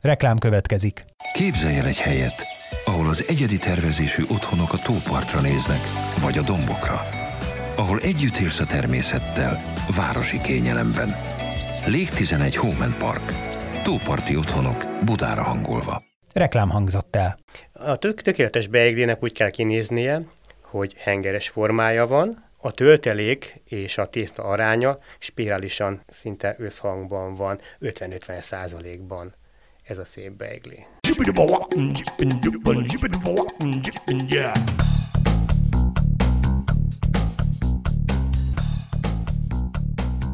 Reklám következik. Képzelj el egy helyet, ahol az egyedi tervezésű otthonok a tópartra néznek, vagy a dombokra. Ahol együtt élsz a természettel, városi kényelemben. Lég 11 Home Park. Tóparti otthonok, Budára hangolva. Reklám hangzott el. A tök tökéletes beiglének úgy kell kinéznie, hogy hengeres formája van, a töltelék és a tészta aránya spirálisan szinte összhangban van, 50-50 százalékban. Ez a szép beigli.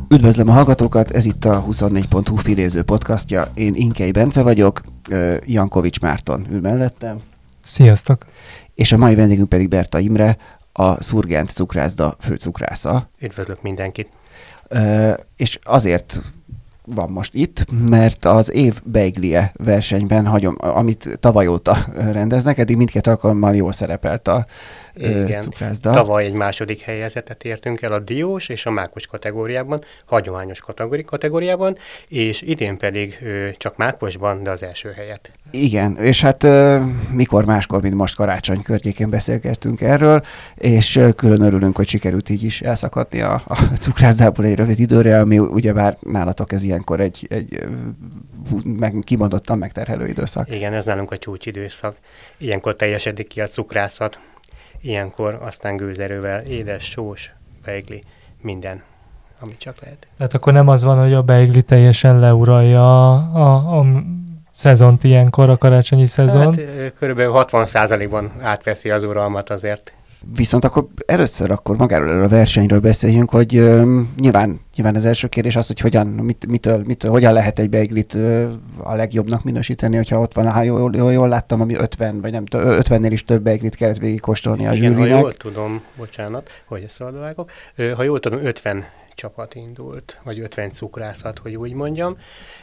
Üdvözlöm a hallgatókat, ez itt a 24.hu filéző podcastja. Én Inkei Bence vagyok, Jankovics Márton ül mellettem. Sziasztok! És a mai vendégünk pedig Berta Imre, a Szurgent cukrászda főcukrásza. Üdvözlök mindenkit! És azért van most itt, mert az év Beiglie versenyben, hagyom, amit tavaly óta rendeznek, eddig mindkét alkalommal jól szerepelt a Igen. cukrászda. Tavaly egy második helyezetet értünk el a diós és a mákos kategóriában, hagyományos kategóri kategóriában, és idén pedig csak mákosban, de az első helyet. Igen, és hát mikor máskor, mint most karácsony környékén beszélgettünk erről, és külön örülünk, hogy sikerült így is elszakadni a, a cukrászdából egy rövid időre, ami ugyebár nálatok ez ilyenkor egy, egy meg, kimondottan megterhelő időszak. Igen, ez nálunk a csúcsidőszak. Ilyenkor teljesedik ki a cukrászat, ilyenkor aztán gőzerővel édes, sós, beigli, minden, ami csak lehet. Tehát akkor nem az van, hogy a beigli teljesen leuralja a, a, a szezont ilyenkor, a karácsonyi szezon? Hát körülbelül 60%-ban átveszi az uralmat azért. Viszont akkor először akkor magáról a versenyről beszéljünk, hogy uh, nyilván, nyilván az első kérdés az, hogy hogyan, mit, mitől, mitől, hogyan lehet egy beiglit uh, a legjobbnak minősíteni, hogyha ott van, ha jól, jól, jól láttam, ami 50, vagy nem, 50-nél is több beiglit kellett végig kóstolni a zsűrinek. ha jól tudom, bocsánat, hogy ezt szabadvágok, ha jól tudom, 50 csapat indult, vagy 50 cukrászat, hogy úgy mondjam,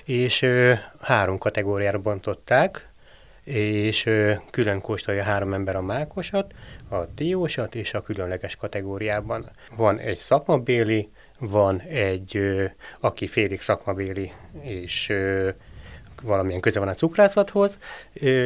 és ö, három kategóriára bontották, és külön kóstolja három ember a mákosat, a diósat és a különleges kategóriában. Van egy szakmabéli, van egy, aki félig szakmabéli, és valamilyen köze van a cukrászathoz,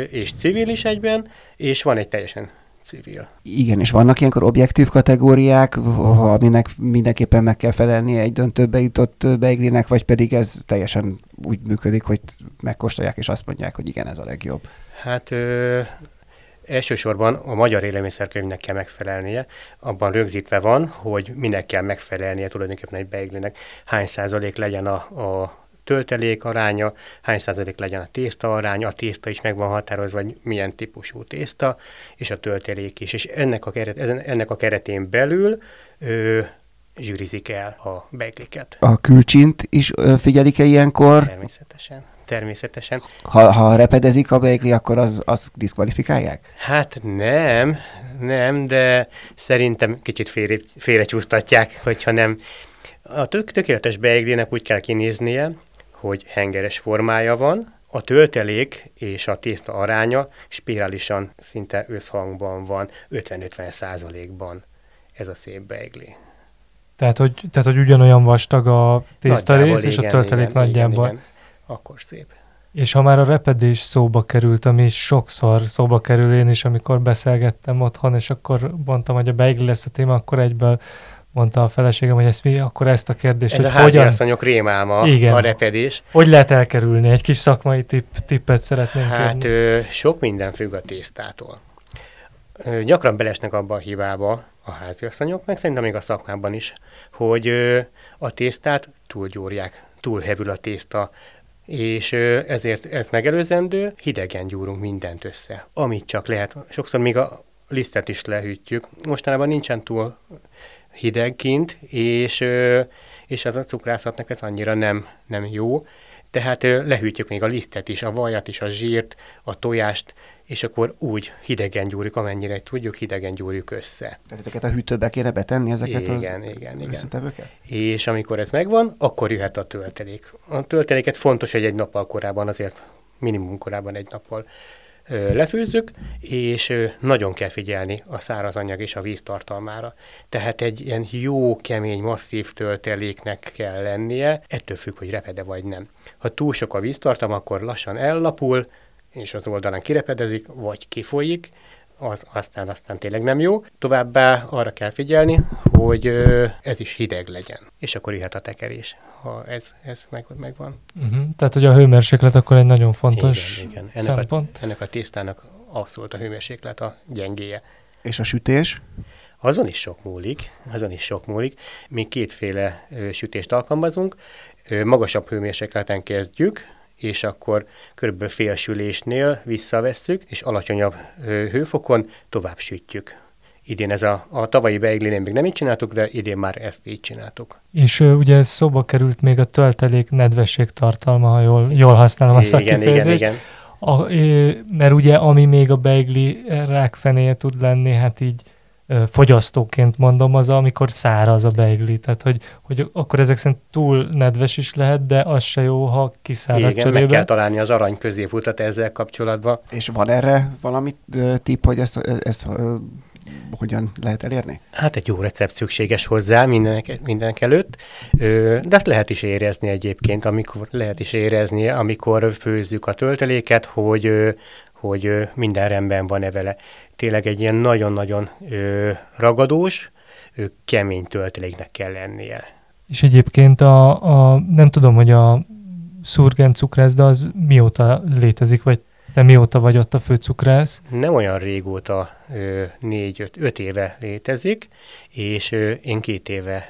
és civil is egyben, és van egy teljesen civil. Igen, és vannak ilyenkor objektív kategóriák, aminek mindenképpen meg kell felelni egy döntőbe jutott beiglinek, vagy pedig ez teljesen úgy működik, hogy megkóstolják és azt mondják, hogy igen, ez a legjobb? Hát ö, elsősorban a magyar élelmiszerkönyvnek kell megfelelnie. Abban rögzítve van, hogy minek kell megfelelnie tulajdonképpen egy beiglinek, hány százalék legyen a, a töltelék aránya, hány százalék legyen a tészta aránya, a tészta is meg van határozva, hogy milyen típusú tészta, és a töltelék is. És ennek a, keret, ennek a keretén belül ö, zsűrizik el a beigliket. A külcsint is figyelik-e ilyenkor? Természetesen. Természetesen. Ha, ha repedezik a beigli, akkor az, az diszkvalifikálják? Hát nem, nem, de szerintem kicsit félre, félrecsúsztatják, hogyha nem. A tök, tökéletes beiglinek úgy kell kinéznie, hogy hengeres formája van, a töltelék és a tészta aránya spirálisan szinte összhangban van, 50-50 százalékban. Ez a szép beigli. Tehát hogy, tehát, hogy ugyanolyan vastag a tészta rész, és a töltelék igen, nagyjából. Igen, igen. Akkor szép. És ha már a repedés szóba került, ami sokszor szóba kerül én is, amikor beszélgettem otthon, és akkor mondtam, hogy a beigli lesz a téma, akkor egyből mondta a feleségem, hogy ezt mi, akkor ezt a kérdést, Ez hogy a hogyan... asszonyok rémálma, Igen. a repedés. Hogy lehet elkerülni? Egy kis szakmai tipp, tippet szeretnénk Hát ö, sok minden függ a tésztától. Ö, gyakran belesnek abba a hibába a háziasszonyok, meg szerintem még a szakmában is, hogy ö, a tésztát túlgyúrják, túlhevül a tészta, és ezért ez megelőzendő, hidegen gyúrunk mindent össze, amit csak lehet. Sokszor még a lisztet is lehűtjük. Mostanában nincsen túl hideg kint, és, és az a cukrászatnak ez annyira nem, nem jó. Tehát lehűtjük még a lisztet is, a vajat is, a zsírt, a tojást, és akkor úgy hidegen gyúrjuk, amennyire tudjuk, hidegen gyúrjuk össze. Tehát ezeket a hűtőbe kéne betenni, ezeket igen, az igen, igen. összetevőket? És amikor ez megvan, akkor jöhet a töltelék. A tölteléket fontos, hogy egy nappal korábban, azért minimum korábban egy nappal lefőzzük, és nagyon kell figyelni a száraz anyag és a víz tartalmára. Tehát egy ilyen jó, kemény, masszív tölteléknek kell lennie, ettől függ, hogy repede vagy nem. Ha túl sok a víztartalma, akkor lassan ellapul, és az oldalán kirepedezik, vagy kifolyik, az aztán, aztán tényleg nem jó. Továbbá arra kell figyelni, hogy ez is hideg legyen, és akkor jöhet a tekerés, ha ez, ez meg, megvan. Uh-huh. Tehát, hogy a hőmérséklet akkor egy nagyon fontos igen, igen. Ennek szempont. A, ennek a tésztának abszolút a hőmérséklet a gyengéje. És a sütés? Azon is sok múlik, azon is sok múlik. Mi kétféle ö, sütést alkalmazunk. Ö, magasabb hőmérsékleten kezdjük, és akkor kb. félsülésnél visszavesszük, és alacsonyabb hőfokon tovább sütjük. Idén ez a, a tavalyi beiglinén még nem így csináltuk, de idén már ezt így csináltuk. És uh, ugye szóba került még a töltelék nedvesség tartalma, ha jól, jól használom a szakifejezést. Igen, igen, igen. A, mert ugye ami még a beigli rákfenéje tud lenni, hát így fogyasztóként mondom, az, amikor száraz a beigli. Tehát, hogy, hogy akkor ezek szerint túl nedves is lehet, de az se jó, ha kiszárad Igen, cserébe. meg kell találni az arany középutat ezzel kapcsolatban. És van erre valami tipp, hogy ezt, ezt hogyan lehet elérni? Hát egy jó recept szükséges hozzá mindenek, mindenek előtt, de azt lehet is érezni egyébként, amikor lehet is érezni, amikor főzzük a tölteléket, hogy, hogy minden rendben van-e vele tényleg egy ilyen nagyon-nagyon ragadós, kemény tölteléknek kell lennie. És egyébként a, a nem tudom, hogy a szurgen cukrászda az mióta létezik, vagy te mióta vagy ott a főcukrász? Nem olyan régóta, négy-öt éve létezik, és ö, én két éve,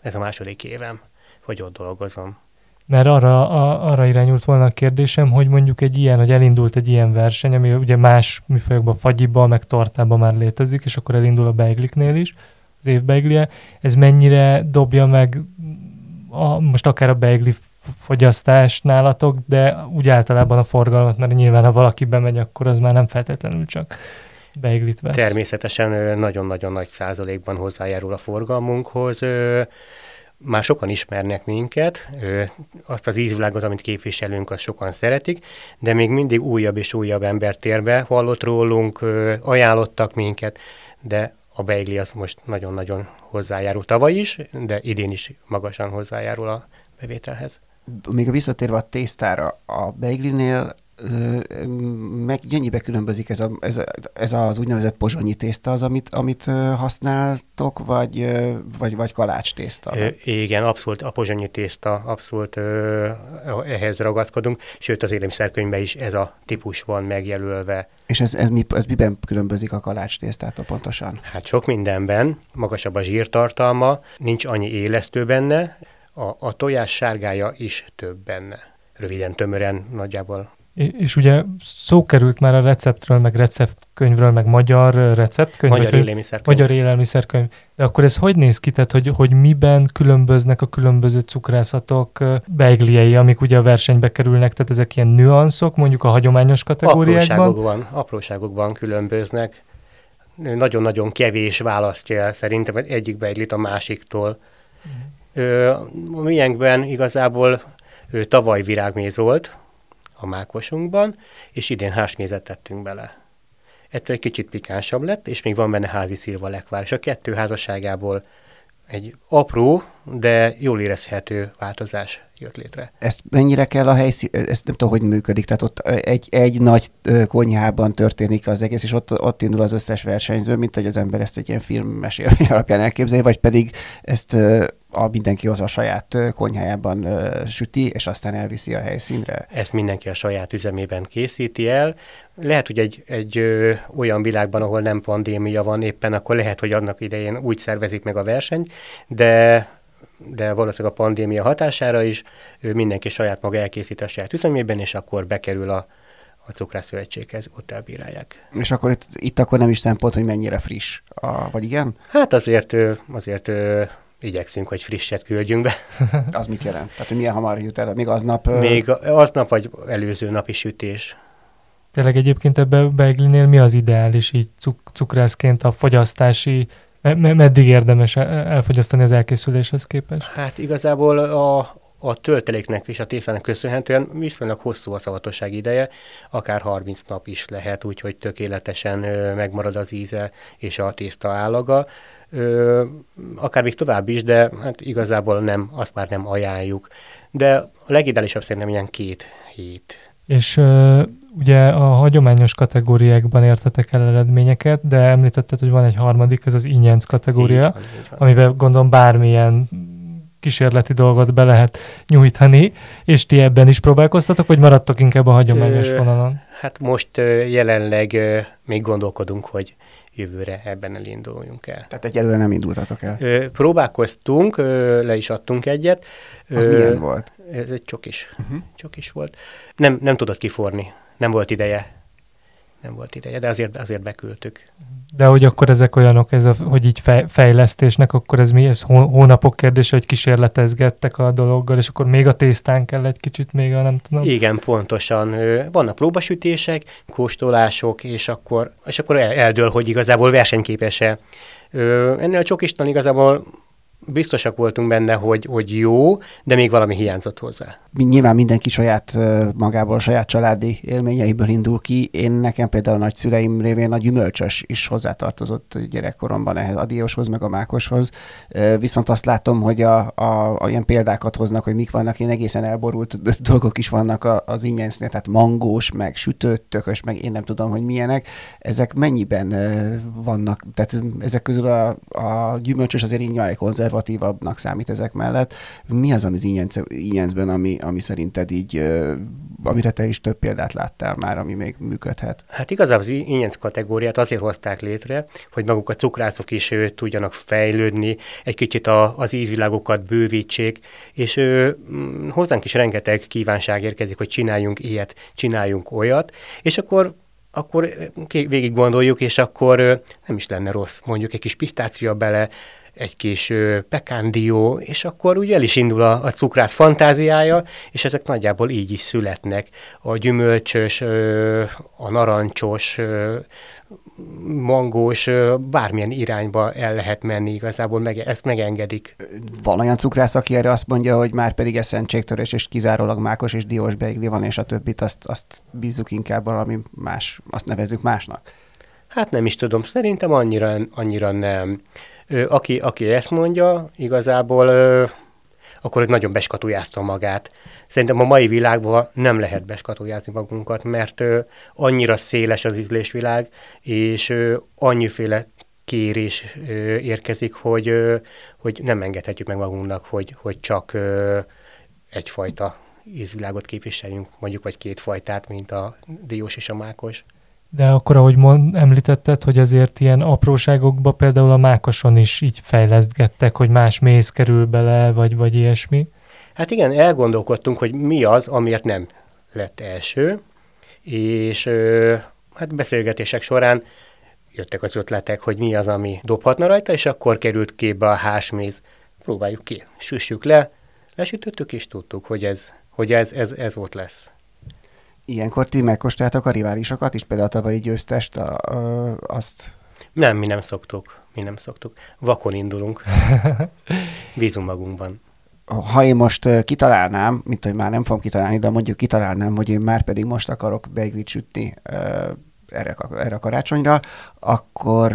ez a második évem, hogy ott dolgozom. Mert arra, a, arra irányult volna a kérdésem, hogy mondjuk egy ilyen, hogy elindult egy ilyen verseny, ami ugye más műfajokban, fagyiba, meg tortába már létezik, és akkor elindul a beigliknél is, az év beiglie. Ez mennyire dobja meg a, most akár a beigli fogyasztás nálatok, de úgy általában a forgalmat, mert nyilván ha valaki bemegy, akkor az már nem feltétlenül csak beiglit vesz. Természetesen nagyon-nagyon nagy százalékban hozzájárul a forgalmunkhoz már sokan ismernek minket, azt az ízvilágot, amit képviselünk, azt sokan szeretik, de még mindig újabb és újabb ember térbe hallott rólunk, ajánlottak minket, de a beigli az most nagyon-nagyon hozzájárul tavaly is, de idén is magasan hozzájárul a bevételhez. Még visszatérve a tésztára, a beiglinél meg mennyibe különbözik ez, a, ez, ez az úgynevezett pozsonyi tészta az, amit, amit használtok, vagy, vagy, vagy kalács tészta? Igen, abszolút a pozsonyi tészta, abszolút ehhez ragaszkodunk, sőt az élelmiszerkönyvben is ez a típus van megjelölve. És ez, ez, mi, ez miben különbözik a kalács tésztától pontosan? Hát sok mindenben, magasabb a zsírtartalma, nincs annyi élesztő benne, a, a tojás sárgája is több benne. Röviden, tömören nagyjából és ugye szó került már a receptről, meg receptkönyvről, meg magyar receptkönyv. Magyar élelmiszerkönyv. Magyar élelmiszerkönyv. De akkor ez hogy néz ki? Tehát, hogy, hogy miben különböznek a különböző cukrászatok beigliei, amik ugye a versenybe kerülnek, tehát ezek ilyen nüanszok, mondjuk a hagyományos kategóriákban? Apróságokban, apróságokban különböznek. Nagyon-nagyon kevés választja el szerintem egyik beiglit a másiktól. Mm. Ö, a miénkben igazából ő, tavaly virágméz volt, a mákosunkban, és idén hásmézet tettünk bele. Ettől egy kicsit pikánsabb lett, és még van benne házi szilva lekvár, és a kettő házasságából egy apró, de jól érezhető változás jött létre. Ezt mennyire kell a helyszín, ezt nem tudom, hogy működik, tehát ott egy, egy nagy konyhában történik az egész, és ott, ott indul az összes versenyző, mint hogy az ember ezt egy ilyen filmmesélmény alapján elképzelje, vagy pedig ezt a mindenki ott a saját konyhájában süti, és aztán elviszi a helyszínre? Ezt mindenki a saját üzemében készíti el. Lehet, hogy egy, egy ö, olyan világban, ahol nem pandémia van éppen, akkor lehet, hogy annak idején úgy szervezik meg a versenyt, de de valószínűleg a pandémia hatására is ő mindenki saját maga elkészít a saját üzemében, és akkor bekerül a, a cukrászszövetséghez, ott elbírálják. És akkor itt, itt akkor nem is szempont, hogy mennyire friss, a, vagy igen? Hát azért, azért igyekszünk, hogy frisset küldjünk be. az mit jelent? Tehát, hogy milyen hamar jut el? Még aznap? Még aznap, vagy előző napi sütés. Tényleg egyébként ebbe Beiglinél mi az ideális így cuk- cukrászként a fogyasztási meddig érdemes elfogyasztani az elkészüléshez képest? Hát igazából a, a tölteléknek és a tésztának köszönhetően viszonylag hosszú a szavatosság ideje, akár 30 nap is lehet, úgyhogy tökéletesen megmarad az íze és a tészta állaga. Akár még tovább is, de hát igazából nem, azt már nem ajánljuk. De a legideálisabb szerintem ilyen két hét és ugye a hagyományos kategóriákban értetek el eredményeket, de említetted, hogy van egy harmadik, ez az ingyenc kategória, így van, így van. amiben gondolom bármilyen kísérleti dolgot be lehet nyújtani, és ti ebben is próbálkoztatok, vagy maradtok inkább a hagyományos Ö, vonalon? Hát most jelenleg még gondolkodunk, hogy jövőre ebben elinduljunk el. Tehát egyelőre nem indultatok el? Ö, próbálkoztunk, ö, le is adtunk egyet. Az ö, milyen volt? Ez egy csokis. Uh-huh. Csokis volt. Nem, nem tudott kiforni. Nem volt ideje. Nem volt ideje, de azért, azért beküldtük. De hogy akkor ezek olyanok, ez a, hogy így fej, fejlesztésnek, akkor ez mi? Ez hónapok kérdése, hogy kísérletezgettek a dologgal, és akkor még a tésztán kell egy kicsit még a nem tudom. Igen, pontosan. Vannak próbasütések, kóstolások, és akkor, és akkor eldől, hogy igazából versenyképes-e. Ennél a csokistan igazából biztosak voltunk benne, hogy, hogy jó, de még valami hiányzott hozzá. Nyilván mindenki saját magából, saját családi élményeiből indul ki. Én nekem például a nagyszüleim révén a gyümölcsös is hozzátartozott gyerekkoromban ehhez a dióshoz, meg a mákoshoz. Viszont azt látom, hogy a, a, a ilyen példákat hoznak, hogy mik vannak, én egészen elborult dolgok is vannak az ingyensznél, tehát mangós, meg sütött, tökös, meg én nem tudom, hogy milyenek. Ezek mennyiben vannak? Tehát ezek közül a, a gyümölcsös azért így konzerv konzervatívabbnak számít ezek mellett. Mi az, ami az ingyencben, ami, ami szerinted így, amire te is több példát láttál már, ami még működhet? Hát igazából az ingyenc kategóriát azért hozták létre, hogy maguk a cukrászok is ő, tudjanak fejlődni, egy kicsit a, az ízvilágokat bővítsék, és ő, hozzánk is rengeteg kívánság érkezik, hogy csináljunk ilyet, csináljunk olyat, és akkor akkor végig gondoljuk, és akkor nem is lenne rossz, mondjuk egy kis pisztácia bele, egy kis pekándió, és akkor ugye el is indul a, a cukrász fantáziája, és ezek nagyjából így is születnek. A gyümölcsös, a narancsos, mangós, bármilyen irányba el lehet menni igazából, meg, ezt megengedik. Van olyan cukrász, aki erre azt mondja, hogy már pedig ez szentségtörés, és kizárólag mákos és diós beigli van, és a többit azt, azt bízzuk inkább valami más, azt nevezzük másnak. Hát nem is tudom, szerintem annyira, annyira nem aki, aki ezt mondja, igazából akkor nagyon beskatujázta magát. Szerintem a mai világban nem lehet beskatujázni magunkat, mert annyira széles az ízlésvilág, és annyiféle kérés érkezik, hogy, hogy nem engedhetjük meg magunknak, hogy, hogy csak egyfajta ízvilágot képviseljünk, mondjuk, vagy két fajtát, mint a diós és a mákos. De akkor, ahogy mond, említetted, hogy azért ilyen apróságokba például a mákoson is így fejlesztgettek, hogy más méz kerül bele, vagy, vagy ilyesmi. Hát igen, elgondolkodtunk, hogy mi az, amiért nem lett első, és hát beszélgetések során jöttek az ötletek, hogy mi az, ami dobhatna rajta, és akkor került képbe a hásméz. Próbáljuk ki, süssük le, lesütöttük, és tudtuk, hogy ez, hogy ez, ez, ez ott lesz. Ilyenkor ti megkóstoljátok a riválisokat is, például a tavalyi győztest, a, a, azt... Nem, mi nem szoktuk. Mi nem szoktuk. Vakon indulunk. Bízunk magunkban. Ha én most kitalálnám, mint hogy már nem fogom kitalálni, de mondjuk kitalálnám, hogy én már pedig most akarok beiglit sütni erre, erre a karácsonyra, akkor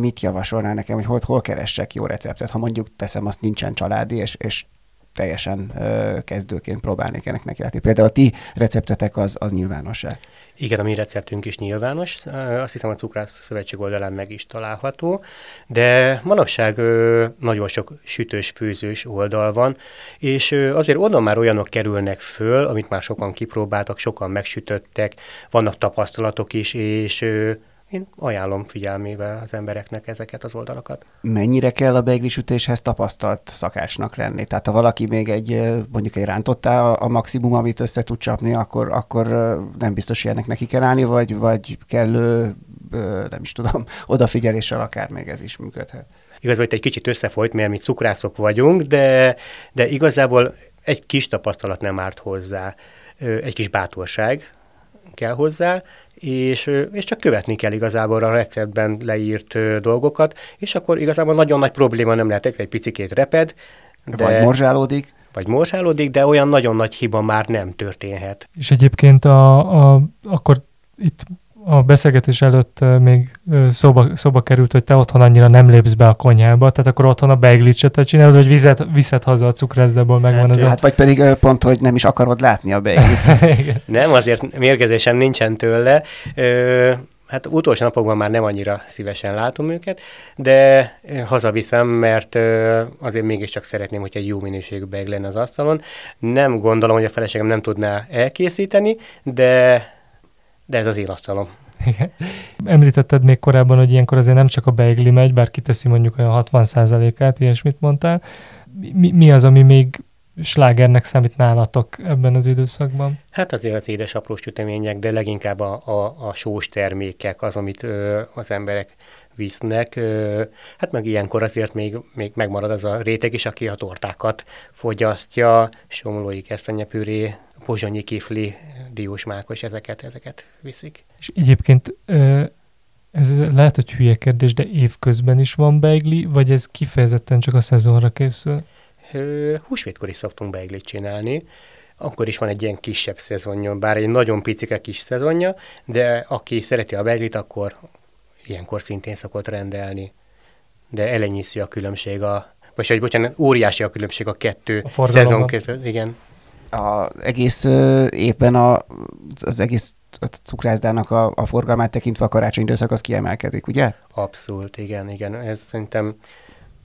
mit javasolnál nekem, hogy hol, hol keressek jó receptet? Ha mondjuk teszem, azt nincsen családi, és, és teljesen ö, kezdőként próbálnék ennek neki látni. Például a ti receptetek az, az nyilvános-e? Igen, a mi receptünk is nyilvános, azt hiszem a Cukrász Szövetség oldalán meg is található, de manapság nagyon sok sütős, főzős oldal van, és azért oda már olyanok kerülnek föl, amit már sokan kipróbáltak, sokan megsütöttek, vannak tapasztalatok is, és én ajánlom figyelmébe az embereknek ezeket az oldalakat. Mennyire kell a beiglisütéshez tapasztalt szakácsnak lenni? Tehát ha valaki még egy, mondjuk egy rántottá a maximum, amit össze tud csapni, akkor, akkor nem biztos, hogy ennek neki kell állni, vagy, vagy kellő, nem is tudom, odafigyeléssel akár még ez is működhet. Igazából itt egy kicsit összefolyt, mert mi cukrászok vagyunk, de, de igazából egy kis tapasztalat nem árt hozzá, egy kis bátorság kell hozzá, és, és csak követni kell igazából a receptben leírt dolgokat, és akkor igazából nagyon nagy probléma nem lehet, egy picikét reped. De... Vagy morzsálódik. vagy morzsálódik, de olyan nagyon nagy hiba már nem történhet. És egyébként a, a, akkor itt a beszélgetés előtt még szóba, szóba került, hogy te otthon annyira nem lépsz be a konyhába, tehát akkor otthon a beiglicset csinálod, hogy vizet, viszed haza a cukrászdából, megvan hát, ez Hát vagy pedig pont, hogy nem is akarod látni a beiglit. nem, azért mérgezésem nincsen tőle. Ö, hát utolsó napokban már nem annyira szívesen látom őket, de hazaviszem, mert azért mégiscsak szeretném, hogy egy jó minőségű beig lenne az asztalon. Nem gondolom, hogy a feleségem nem tudná elkészíteni, de de ez az én asztalom. Igen. Említetted még korábban, hogy ilyenkor azért nem csak a beigli megy, bár kiteszi mondjuk olyan 60%-át, ilyesmit mondtál. Mi, mi az, ami még slágernek számít nálatok ebben az időszakban? Hát azért az édes aprós sütemények, de leginkább a, a, a sós termékek, az, amit ö, az emberek visznek. Ö, hát meg ilyenkor azért még, még megmarad az a réteg is, aki a tortákat fogyasztja, somlói kesztenyepüré, pozsonyi kifli, diós mákos, ezeket, ezeket viszik. És egyébként ez lehet, hogy hülye kérdés, de évközben is van beigli, vagy ez kifejezetten csak a szezonra készül? Húsvétkor is szoktunk beiglit csinálni, akkor is van egy ilyen kisebb szezonja, bár egy nagyon picike kis szezonja, de aki szereti a beiglit, akkor ilyenkor szintén szokott rendelni. De elenyészi a különbség a, vagy hogy bocsánat, óriási a különbség a kettő a szezon között. Igen a egész évben a, az egész a cukrászdának a, a forgalmát tekintve a karácsony időszak az kiemelkedik, ugye? Abszolút, igen, igen. Ez szerintem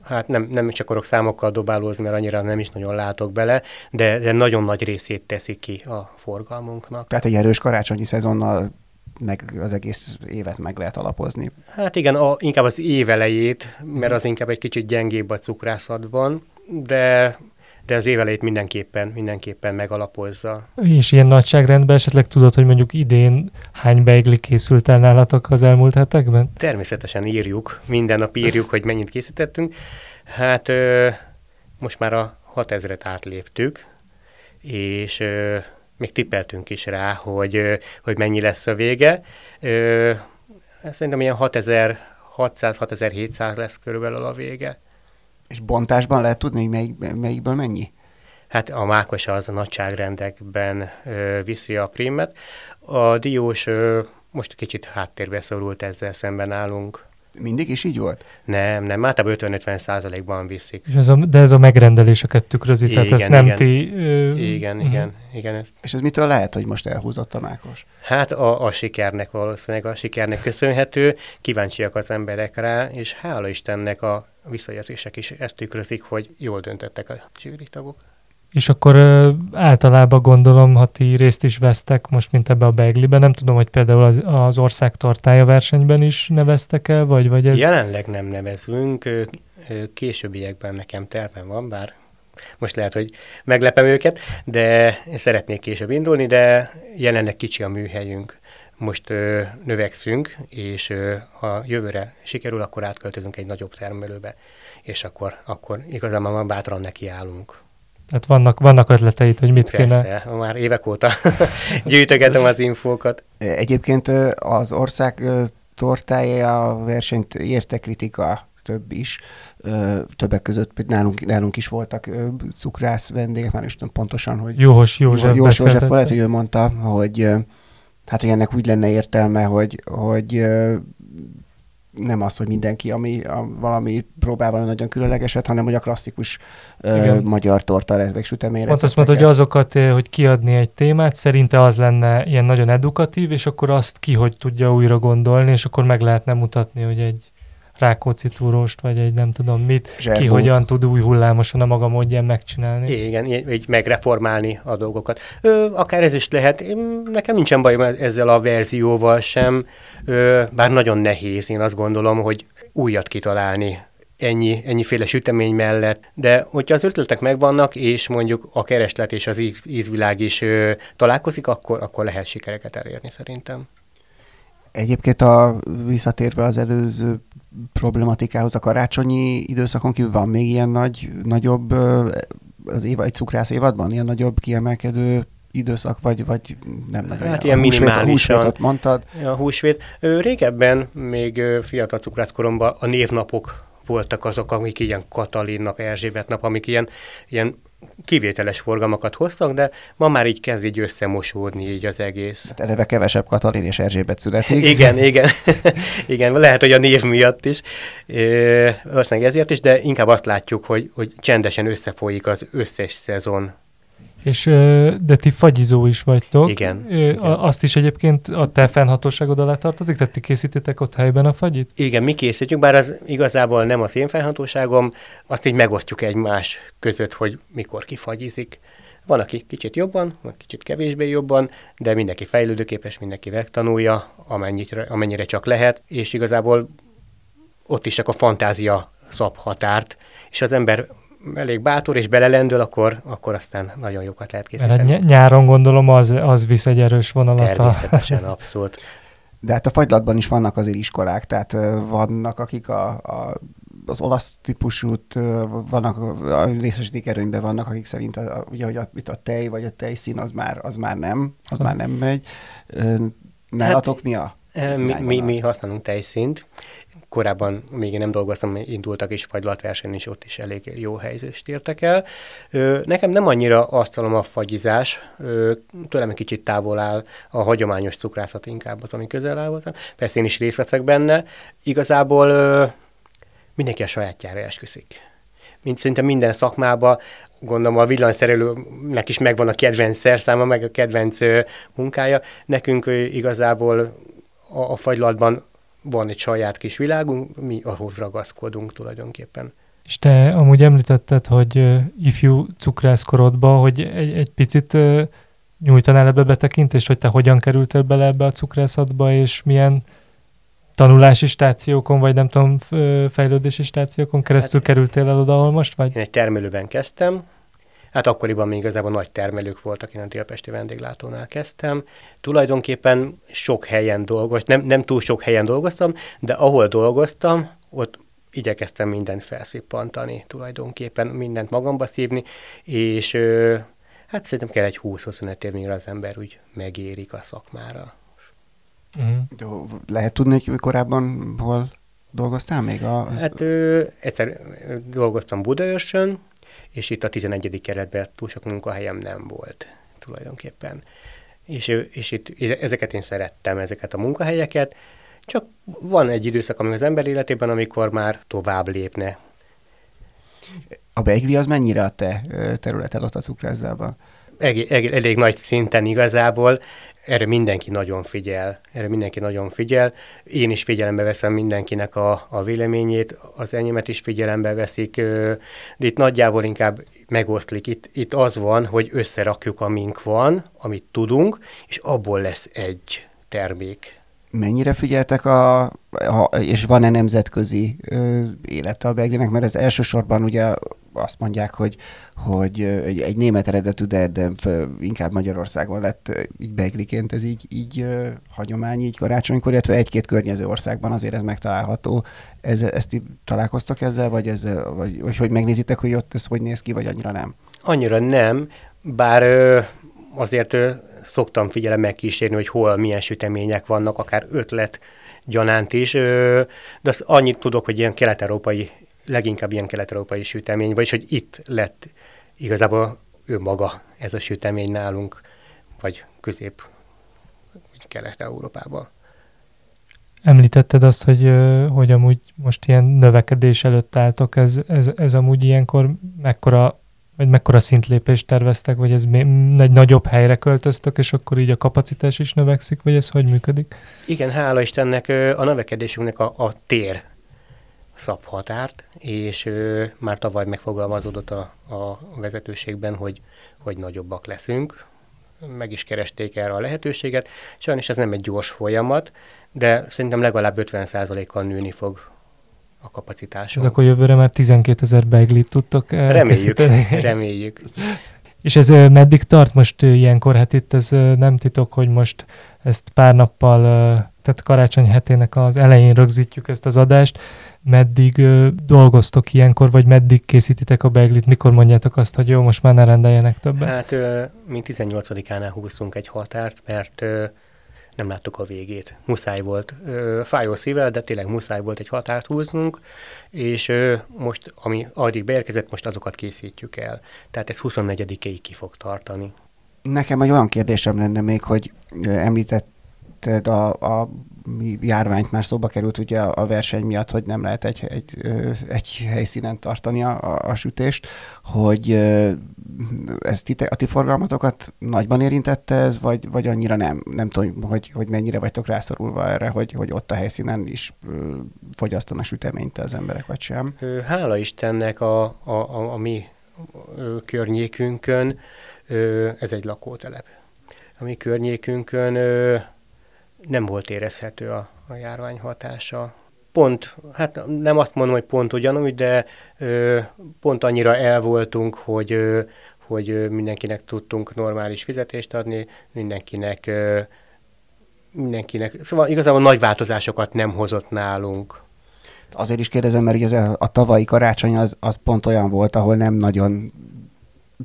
hát nem, nem csak akarok számokkal dobálózni, mert annyira nem is nagyon látok bele, de, de nagyon nagy részét teszi ki a forgalmunknak. Tehát egy erős karácsonyi szezonnal meg az egész évet meg lehet alapozni. Hát igen, a, inkább az év elejét, mert az inkább egy kicsit gyengébb a cukrászatban, de de az évelejét mindenképpen, mindenképpen megalapozza. És ilyen nagyságrendben esetleg tudod, hogy mondjuk idén hány beigli készült el nálatok az elmúlt hetekben? Természetesen írjuk, minden nap írjuk, hogy mennyit készítettünk. Hát ö, most már a 6000-et átléptük, és ö, még tippeltünk is rá, hogy, ö, hogy mennyi lesz a vége. Ö, szerintem ilyen 6600-6700 lesz körülbelül a vége. És bontásban lehet tudni, hogy melyik, melyikből mennyi? Hát a mákos az a nagyságrendekben ö, viszi a primet. A diós ö, most kicsit háttérbe szorult ezzel szemben állunk. Mindig is így volt? Nem, nem, általában 50-50 százalékban viszik. És ez a, de ez a megrendeléseket tükrözi, igen, tehát ez nem igen. ti... Ö, igen, uh-huh. igen, igen. Ezt. És ez mitől lehet, hogy most elhúzott a mákos? Hát a, a sikernek valószínűleg, a sikernek köszönhető, kíváncsiak az emberek rá, és hála Istennek a visszajelzések is ezt tükrözik, hogy jól döntettek a zsűri tagok. És akkor ö, általában gondolom, ha ti részt is vesztek most, mint ebbe a Beglibe, nem tudom, hogy például az, az ország tortája versenyben is neveztek el, vagy, vagy ez... Jelenleg nem nevezünk, későbbiekben nekem tervem van, bár most lehet, hogy meglepem őket, de szeretnék később indulni, de jelenleg kicsi a műhelyünk. Most ö, növekszünk, és ö, ha jövőre sikerül, akkor átköltözünk egy nagyobb termelőbe, és akkor, akkor igazán már bátran nekiállunk. Tehát vannak, vannak ötleteid, hogy mit Persze, kéne? már évek óta gyűjtögetem az infókat. Egyébként az ország tortája a versenyt érte kritika több is. Többek között nálunk, nálunk is voltak cukrász vendégek, már is tudom pontosan, hogy... Jóhos József József, József lehet, hogy ő mondta, hogy hát, hogy ennek úgy lenne értelme, hogy, hogy nem az, hogy mindenki, ami a, valami próbál valami nagyon különlegeset, hanem hogy a klasszikus ö, magyar torta vagy süteményre. Pont azt mondta, hogy azokat, hogy kiadni egy témát, szerinte az lenne ilyen nagyon edukatív, és akkor azt ki, hogy tudja újra gondolni, és akkor meg lehetne mutatni, hogy egy Rákóczi túróst, vagy egy nem tudom mit, Zserbót. ki hogyan tud új hullámosan a maga módján megcsinálni. Igen, így megreformálni a dolgokat. Ö, akár ez is lehet, én, nekem nincsen bajom ezzel a verzióval sem, ö, bár nagyon nehéz, én azt gondolom, hogy újat kitalálni ennyi, ennyiféle sütemény mellett, de hogyha az ötletek megvannak, és mondjuk a kereslet és az íz, ízvilág is ö, találkozik, akkor, akkor lehet sikereket elérni szerintem. Egyébként a visszatérve az előző problematikához a karácsonyi időszakon kívül van még ilyen nagy, nagyobb, az éva, egy cukrász évadban, ilyen nagyobb kiemelkedő időszak, vagy, vagy nem nagyon. Hát ilyen húsvét, minimálisan. Húsvétot mondtad. A húsvét. Régebben, még fiatal cukrászkoromban a névnapok voltak azok, amik ilyen Katalin nap, Erzsébet nap, amik ilyen, ilyen kivételes forgalmakat hoztak, de ma már így kezd így összemosódni így az egész. Hát eleve kevesebb Katalin és Erzsébet születik. Igen, igen. igen, lehet, hogy a név miatt is, valószínűleg ezért is, de inkább azt látjuk, hogy, hogy csendesen összefolyik az összes szezon és, de ti fagyizó is vagytok. Igen. Azt is egyébként a te fennhatóságod alá tartozik? Tehát ti készítitek ott helyben a fagyit? Igen, mi készítjük, bár az igazából nem az én fennhatóságom, azt így megosztjuk egymás között, hogy mikor kifagyizik. Van, aki kicsit jobban, van kicsit kevésbé jobban, de mindenki fejlődőképes, mindenki megtanulja, amennyire, amennyire csak lehet, és igazából ott is csak a fantázia szab határt, és az ember elég bátor és belelendül, akkor, akkor aztán nagyon jókat lehet készíteni. Mert nyáron gondolom az, az visz egy erős vonalat. Természetesen, abszolút. De hát a fagylatban is vannak azért iskolák, tehát vannak, akik a, a az olasz típusút vannak, a részesíték erőnyben vannak, akik szerint a, ugye, hogy a, itt a tej vagy a tejszín az már, az már nem, az már nem megy. Nálatok hát, mi a? Mi, mi, mi használunk tejszínt, korábban még én nem dolgoztam, indultak is fagylatversenyen, és ott is elég jó helyzést értek el. Nekem nem annyira asztalom a fagyizás, tőlem egy kicsit távol áll a hagyományos cukrászat inkább az, ami közel áll hozzám. Persze én is részt veszek benne. Igazából mindenki a sajátjára esküszik. Mint szerintem minden szakmában, gondolom a villanyszerelőnek is megvan a kedvenc szerszáma, meg a kedvenc munkája. Nekünk igazából a, a fagylatban van egy saját kis világunk, mi ahhoz ragaszkodunk tulajdonképpen. És te amúgy említetted, hogy ifjú cukrászkorodban, hogy egy, egy picit nyújtanál ebbe betekintést, hogy te hogyan kerültél bele ebbe a cukrászatba, és milyen tanulási stációkon, vagy nem tudom, fejlődési stációkon keresztül hát, kerültél el oda, ahol most vagy? Én egy termelőben kezdtem, Hát akkoriban még igazából nagy termelők voltak, én a Délpesti vendéglátónál kezdtem. Tulajdonképpen sok helyen dolgoztam, nem, nem túl sok helyen dolgoztam, de ahol dolgoztam, ott igyekeztem mindent felszippantani, tulajdonképpen mindent magamba szívni, és hát szerintem kell egy 20-25 év, mire az ember úgy megérik a szakmára. Uh-huh. Lehet tudni, hogy korábban hol dolgoztál még? A, az... Hát ö, egyszer dolgoztam Budaörsön, és itt a 11. keretben túl sok munkahelyem nem volt tulajdonképpen. És, és itt ezeket én szerettem, ezeket a munkahelyeket, csak van egy időszak, ami az ember életében, amikor már tovább lépne. A beigli az mennyire a te területed ott a cukrászában? Elég, elég, elég nagy szinten igazából erre mindenki nagyon figyel, erre mindenki nagyon figyel. Én is figyelembe veszem mindenkinek a, a véleményét, az enyémet is figyelembe veszik, de itt nagyjából inkább megoszlik. Itt, itt az van, hogy összerakjuk, amink van, amit tudunk, és abból lesz egy termék. Mennyire figyeltek a, a és van-e nemzetközi ö, élete a Beglinek, mert ez elsősorban ugye azt mondják, hogy, hogy egy, egy német eredetű, de, de inkább Magyarországon lett így begliként, ez így, így hagyomány, így karácsonykor, illetve egy-két környező országban azért ez megtalálható. Ez, ezt találkoztak ezzel, vagy, ezzel, vagy, vagy hogy megnézitek, hogy ott ez hogy néz ki, vagy annyira nem? Annyira nem, bár azért szoktam figyelemmel kísérni, hogy hol milyen sütemények vannak, akár ötlet gyanánt is, de azt annyit tudok, hogy ilyen kelet-európai leginkább ilyen kelet-európai sütemény, vagyis hogy itt lett igazából ő maga ez a sütemény nálunk, vagy közép, vagy kelet-európában. Említetted azt, hogy, hogy amúgy most ilyen növekedés előtt álltok, ez, ez, ez amúgy ilyenkor mekkora, vagy mekkora szintlépést terveztek, vagy ez egy nagyobb helyre költöztök, és akkor így a kapacitás is növekszik, vagy ez hogy működik? Igen, hála Istennek a növekedésünknek a, a tér szabhatárt, és már tavaly megfogalmazódott a, a vezetőségben, hogy, hogy nagyobbak leszünk. Meg is keresték erre a lehetőséget. Sajnos ez nem egy gyors folyamat, de szerintem legalább 50%-kal nőni fog a kapacitásunk. Ez akkor jövőre már 12 ezer beiglit tudtok Reméljük, reméljük. És ez meddig tart most ilyenkor? Hát itt ez nem titok, hogy most ezt pár nappal, tehát karácsony hetének az elején rögzítjük ezt az adást, meddig dolgoztok ilyenkor, vagy meddig készítitek a beglit, mikor mondjátok azt, hogy jó, most már ne rendeljenek többet? Hát mi 18-ánál húztunk egy határt, mert nem láttuk a végét. Muszáj volt, ö, fájó szívvel, de tényleg muszáj volt egy határt húznunk, és most, ami addig beérkezett, most azokat készítjük el. Tehát ez 24-ig ki fog tartani. Nekem egy olyan kérdésem lenne még, hogy említetted a, a járványt már szóba került ugye a verseny miatt, hogy nem lehet egy, egy, egy helyszínen tartani a, a sütést, hogy ez ti, a ti forgalmatokat nagyban érintette ez, vagy, vagy annyira nem? Nem tudom, hogy, hogy mennyire vagytok rászorulva erre, hogy, hogy ott a helyszínen is fogyasztanak süteményt az emberek, vagy sem? Hála Istennek a, a, a, a mi környékünkön ez egy lakótelep. A mi környékünkön nem volt érezhető a, a járvány hatása. Pont, hát nem azt mondom, hogy pont ugyanúgy, de ö, pont annyira el voltunk, hogy, ö, hogy mindenkinek tudtunk normális fizetést adni, mindenkinek, ö, mindenkinek, szóval igazából nagy változásokat nem hozott nálunk. Azért is kérdezem, mert ugye a, tavalyi karácsony az, az pont olyan volt, ahol nem nagyon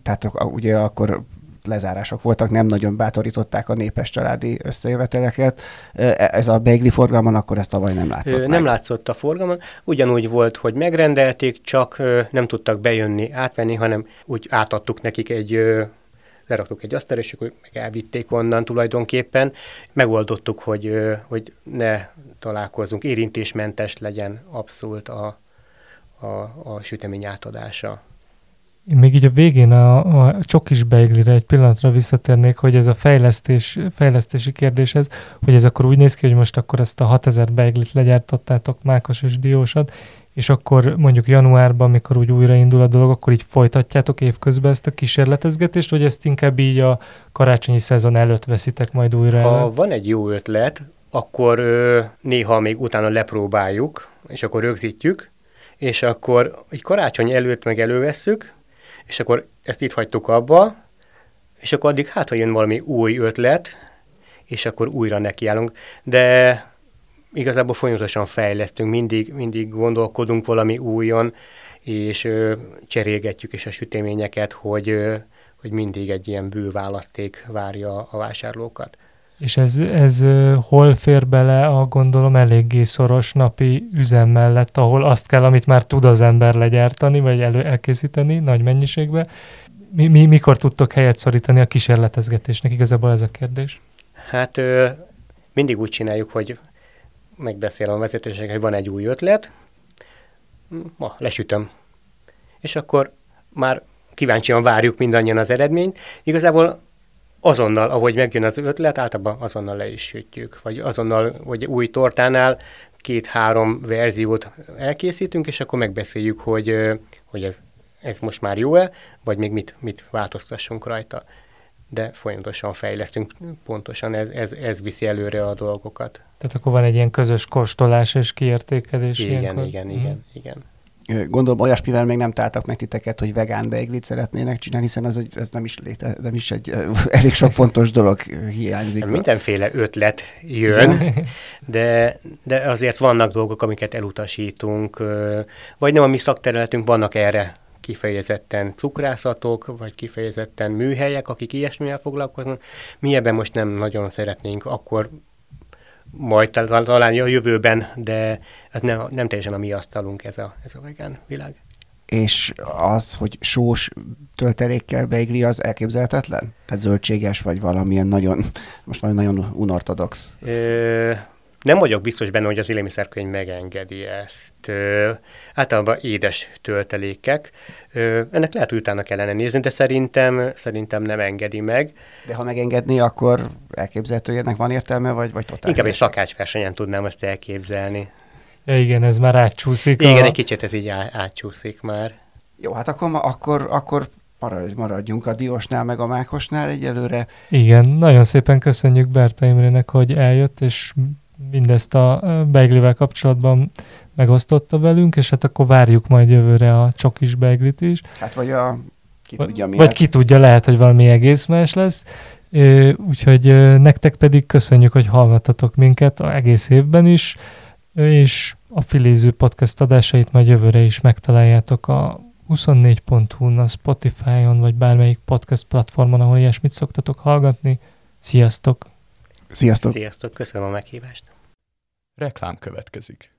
tehát ugye akkor lezárások voltak, nem nagyon bátorították a népes családi összejöveteleket. E, ez a beigli forgalman akkor ezt tavaly nem látszott Nem meg. látszott a forgalman. Ugyanúgy volt, hogy megrendelték, csak nem tudtak bejönni, átvenni, hanem úgy átadtuk nekik egy leraktuk egy asztalra, és akkor meg elvitték onnan tulajdonképpen. Megoldottuk, hogy, hogy ne találkozzunk, érintésmentes legyen abszolút a, a, a sütemény átadása. Én még így a végén a, a csokis beiglire egy pillanatra visszatérnék, hogy ez a fejlesztés, fejlesztési kérdéshez, hogy ez akkor úgy néz ki, hogy most akkor ezt a 6000 beiglit legyártottátok, mákos és diósat, és akkor mondjuk januárban, amikor úgy újraindul a dolog, akkor így folytatjátok évközben ezt a kísérletezgetést, vagy ezt inkább így a karácsonyi szezon előtt veszitek majd újra Ha van egy jó ötlet, akkor néha még utána lepróbáljuk, és akkor rögzítjük, és akkor egy karácsony előtt meg elővesszük, és akkor ezt itt hagytuk abba, és akkor addig hát, ha jön valami új ötlet, és akkor újra nekiállunk. De igazából folyamatosan fejlesztünk, mindig, mindig gondolkodunk valami újon, és ö, cserélgetjük is a süteményeket, hogy, ö, hogy mindig egy ilyen bő választék várja a vásárlókat. És ez, ez hol fér bele a gondolom eléggé szoros napi üzem mellett, ahol azt kell, amit már tud az ember legyártani, vagy elő, elkészíteni nagy mennyiségbe. Mi, mi, mikor tudtok helyet szorítani a kísérletezgetésnek? Igazából ez a kérdés. Hát ö, mindig úgy csináljuk, hogy megbeszélem a vezetőség, hogy van egy új ötlet, ma lesütöm. És akkor már kíváncsian várjuk mindannyian az eredményt. Igazából azonnal, ahogy megjön az ötlet, általában azonnal le is sütjük. Vagy azonnal, hogy új tortánál két-három verziót elkészítünk, és akkor megbeszéljük, hogy, hogy ez, ez most már jó-e, vagy még mit, mit változtassunk rajta. De folyamatosan fejlesztünk, pontosan ez, ez, ez viszi előre a dolgokat. Tehát akkor van egy ilyen közös kóstolás és kiértékelés. Igen, ilyenkor? igen, igen, mm. igen gondolom olyasmivel még nem találtak meg titeket, hogy vegán beiglit szeretnének csinálni, hiszen ez, ez nem, is léte, nem is egy elég sok fontos dolog hiányzik. Mindenféle ötlet jön, de, de azért vannak dolgok, amiket elutasítunk, vagy nem a mi szakterületünk, vannak erre kifejezetten cukrászatok, vagy kifejezetten műhelyek, akik ilyesmivel foglalkoznak. Mi ebben most nem nagyon szeretnénk akkor majd talán a jövőben, de ez nem, nem teljesen a mi asztalunk ez a, ez a vegán világ. És az, hogy sós töltelékkel beigli, az elképzelhetetlen? Tehát zöldséges, vagy valamilyen nagyon, most valami nagyon unortodox? Ö, nem vagyok biztos benne, hogy az élelmiszerkönyv megengedi ezt. Ö, általában édes töltelékek. Ö, ennek lehet, hogy utána kellene nézni, de szerintem, szerintem nem engedi meg. De ha megengedné, akkor elképzelhető, hogy ennek van értelme, vagy, vagy totál? Inkább egy szakácsversenyen tudnám ezt elképzelni. Ja, igen, ez már átcsúszik. Igen, a... egy kicsit ez így á, átcsúszik már. Jó, hát akkor, akkor, akkor maradjunk a Diósnál, meg a Mákosnál egyelőre. Igen, nagyon szépen köszönjük Berta Imrének, hogy eljött, és mindezt a beiglivel kapcsolatban megosztotta velünk, és hát akkor várjuk majd jövőre a csokis beiglit is. Hát vagy a ki tudja miért. Vagy ki tudja, lehet, hogy valami egész más lesz. Úgyhogy nektek pedig köszönjük, hogy hallgattatok minket a egész évben is, és a Filéző podcast adásait majd jövőre is megtaláljátok a 24.hu-n, a Spotify-on, vagy bármelyik podcast platformon, ahol ilyesmit szoktatok hallgatni. Sziasztok! Sziasztok! Sziasztok, köszönöm a meghívást. Reklám következik.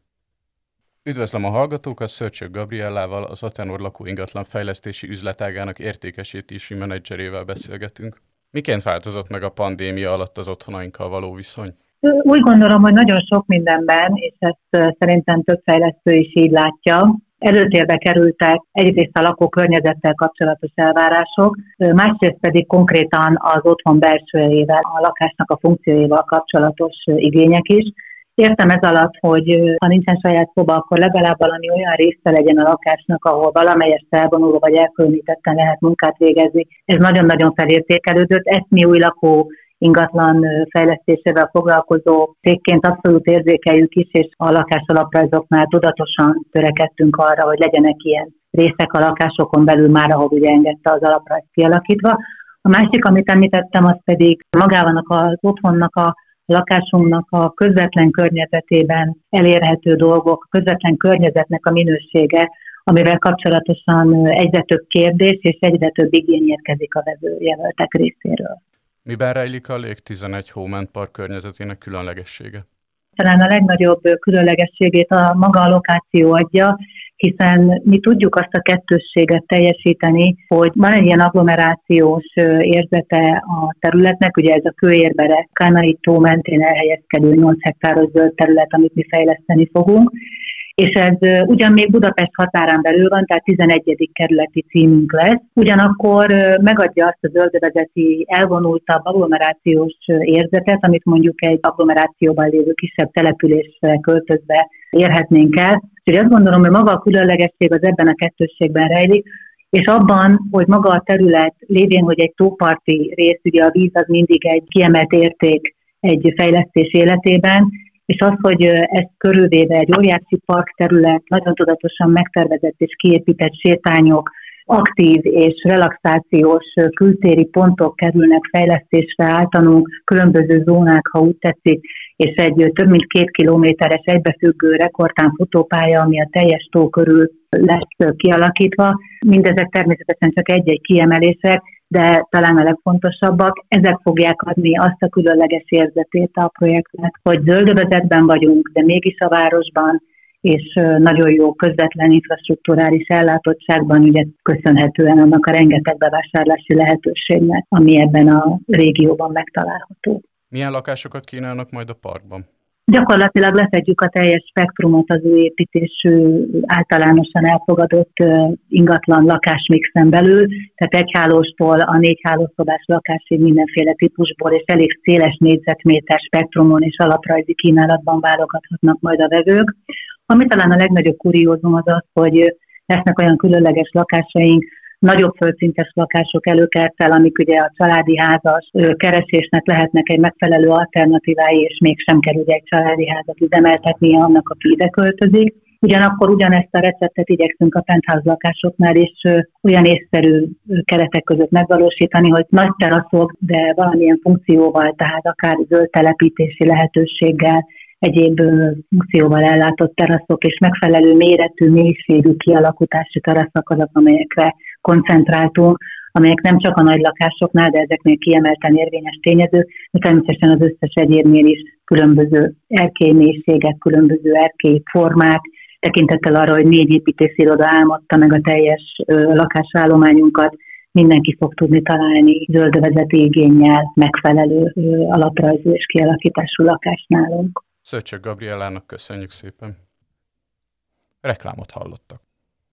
Üdvözlöm a hallgatókat, Szörcsök Gabriellával, az Atenor lakó ingatlan fejlesztési üzletágának értékesítési menedzserével beszélgetünk. Miként változott meg a pandémia alatt az otthonainkkal való viszony? Úgy gondolom, hogy nagyon sok mindenben, és ezt szerintem több fejlesztő is így látja, előtérbe kerültek egyrészt a lakókörnyezettel kapcsolatos elvárások, másrészt pedig konkrétan az otthon belsőjével, a lakásnak a funkcióival kapcsolatos igények is. Értem ez alatt, hogy ha nincsen saját szoba, akkor legalább valami olyan része legyen a lakásnak, ahol valamelyes felvonuló vagy elkülönítetten lehet munkát végezni. Ez nagyon-nagyon felértékelődött. Ezt mi új lakó ingatlan fejlesztésével foglalkozó cégként abszolút érzékeljük is, és a lakásalapprajzoknál tudatosan törekedtünk arra, hogy legyenek ilyen részek a lakásokon belül már, ahol ugye engedte az alaprajz kialakítva. A másik, amit említettem, az pedig magában az otthonnak a lakásunknak a közvetlen környezetében elérhető dolgok, a közvetlen környezetnek a minősége, amivel kapcsolatosan egyre több kérdés és egyre több igény érkezik a vezőjelöltek részéről. Miben rejlik a Lég 11 Home Park környezetének különlegessége? Talán a legnagyobb különlegességét a maga a lokáció adja, hiszen mi tudjuk azt a kettősséget teljesíteni, hogy van egy ilyen agglomerációs érzete a területnek, ugye ez a kőérbere, Kánai tó mentén elhelyezkedő 8 hektáros zöld terület, amit mi fejleszteni fogunk, és ez ugyan még Budapest határán belül van, tehát 11. kerületi címünk lesz, ugyanakkor megadja azt a zöldövezeti elvonultabb agglomerációs érzetet, amit mondjuk egy agglomerációban lévő kisebb településre költözve érhetnénk el. Úgyhogy azt gondolom, hogy maga a különlegesség az ebben a kettősségben rejlik, és abban, hogy maga a terület lévén, hogy egy tóparti rész, ugye a víz az mindig egy kiemelt érték egy fejlesztés életében, és az, hogy ezt körülvéve egy óriási parkterület, nagyon tudatosan megtervezett és kiépített sétányok, aktív és relaxációs kültéri pontok kerülnek fejlesztésre általunk, különböző zónák, ha úgy tetszik, és egy több mint két kilométeres egybefüggő rekordtán futópálya, ami a teljes tó körül lesz kialakítva. Mindezek természetesen csak egy-egy kiemelések, de talán a legfontosabbak, ezek fogják adni azt a különleges érzetét a projektnek, hogy zöldövezetben vagyunk, de mégis a városban, és nagyon jó közvetlen infrastruktúrális ellátottságban, ugye köszönhetően annak a rengeteg bevásárlási lehetőségnek, ami ebben a régióban megtalálható. Milyen lakásokat kínálnak majd a parkban? Gyakorlatilag lefedjük a teljes spektrumot az új építésű, általánosan elfogadott ingatlan lakásmixen belül, tehát egy hálóstól a négy hálószobás lakásig mindenféle típusból, és elég széles négyzetméter spektrumon és alaprajzi kínálatban válogathatnak majd a vevők. Ami talán a legnagyobb kuriózum az az, hogy lesznek olyan különleges lakásaink, nagyobb földszintes lakások előkertel, amik ugye a családi házas keresésnek lehetnek egy megfelelő alternatívái, és mégsem kell ugye egy családi házat üzemeltetni annak, aki ide költözik. Ugyanakkor ugyanezt a receptet igyekszünk a penthouse lakásoknál is olyan észszerű keretek között megvalósítani, hogy nagy teraszok, de valamilyen funkcióval, tehát akár zöld telepítési lehetőséggel, egyéb funkcióval ellátott teraszok és megfelelő méretű, mélységű kialakítási teraszok azok, amelyekre koncentráltunk, amelyek nem csak a nagy lakásoknál, de ezeknél kiemelten érvényes tényezők, de természetesen az összes egyébnél is különböző erkélymélységek, különböző erkélyformák, tekintettel arra, hogy négy építésziroda álmodta meg a teljes lakásállományunkat, mindenki fog tudni találni zöldövezeti igényel megfelelő alaprajzú és kialakítású lakást nálunk. Szöcsök Gabrielának köszönjük szépen. Reklámot hallottak.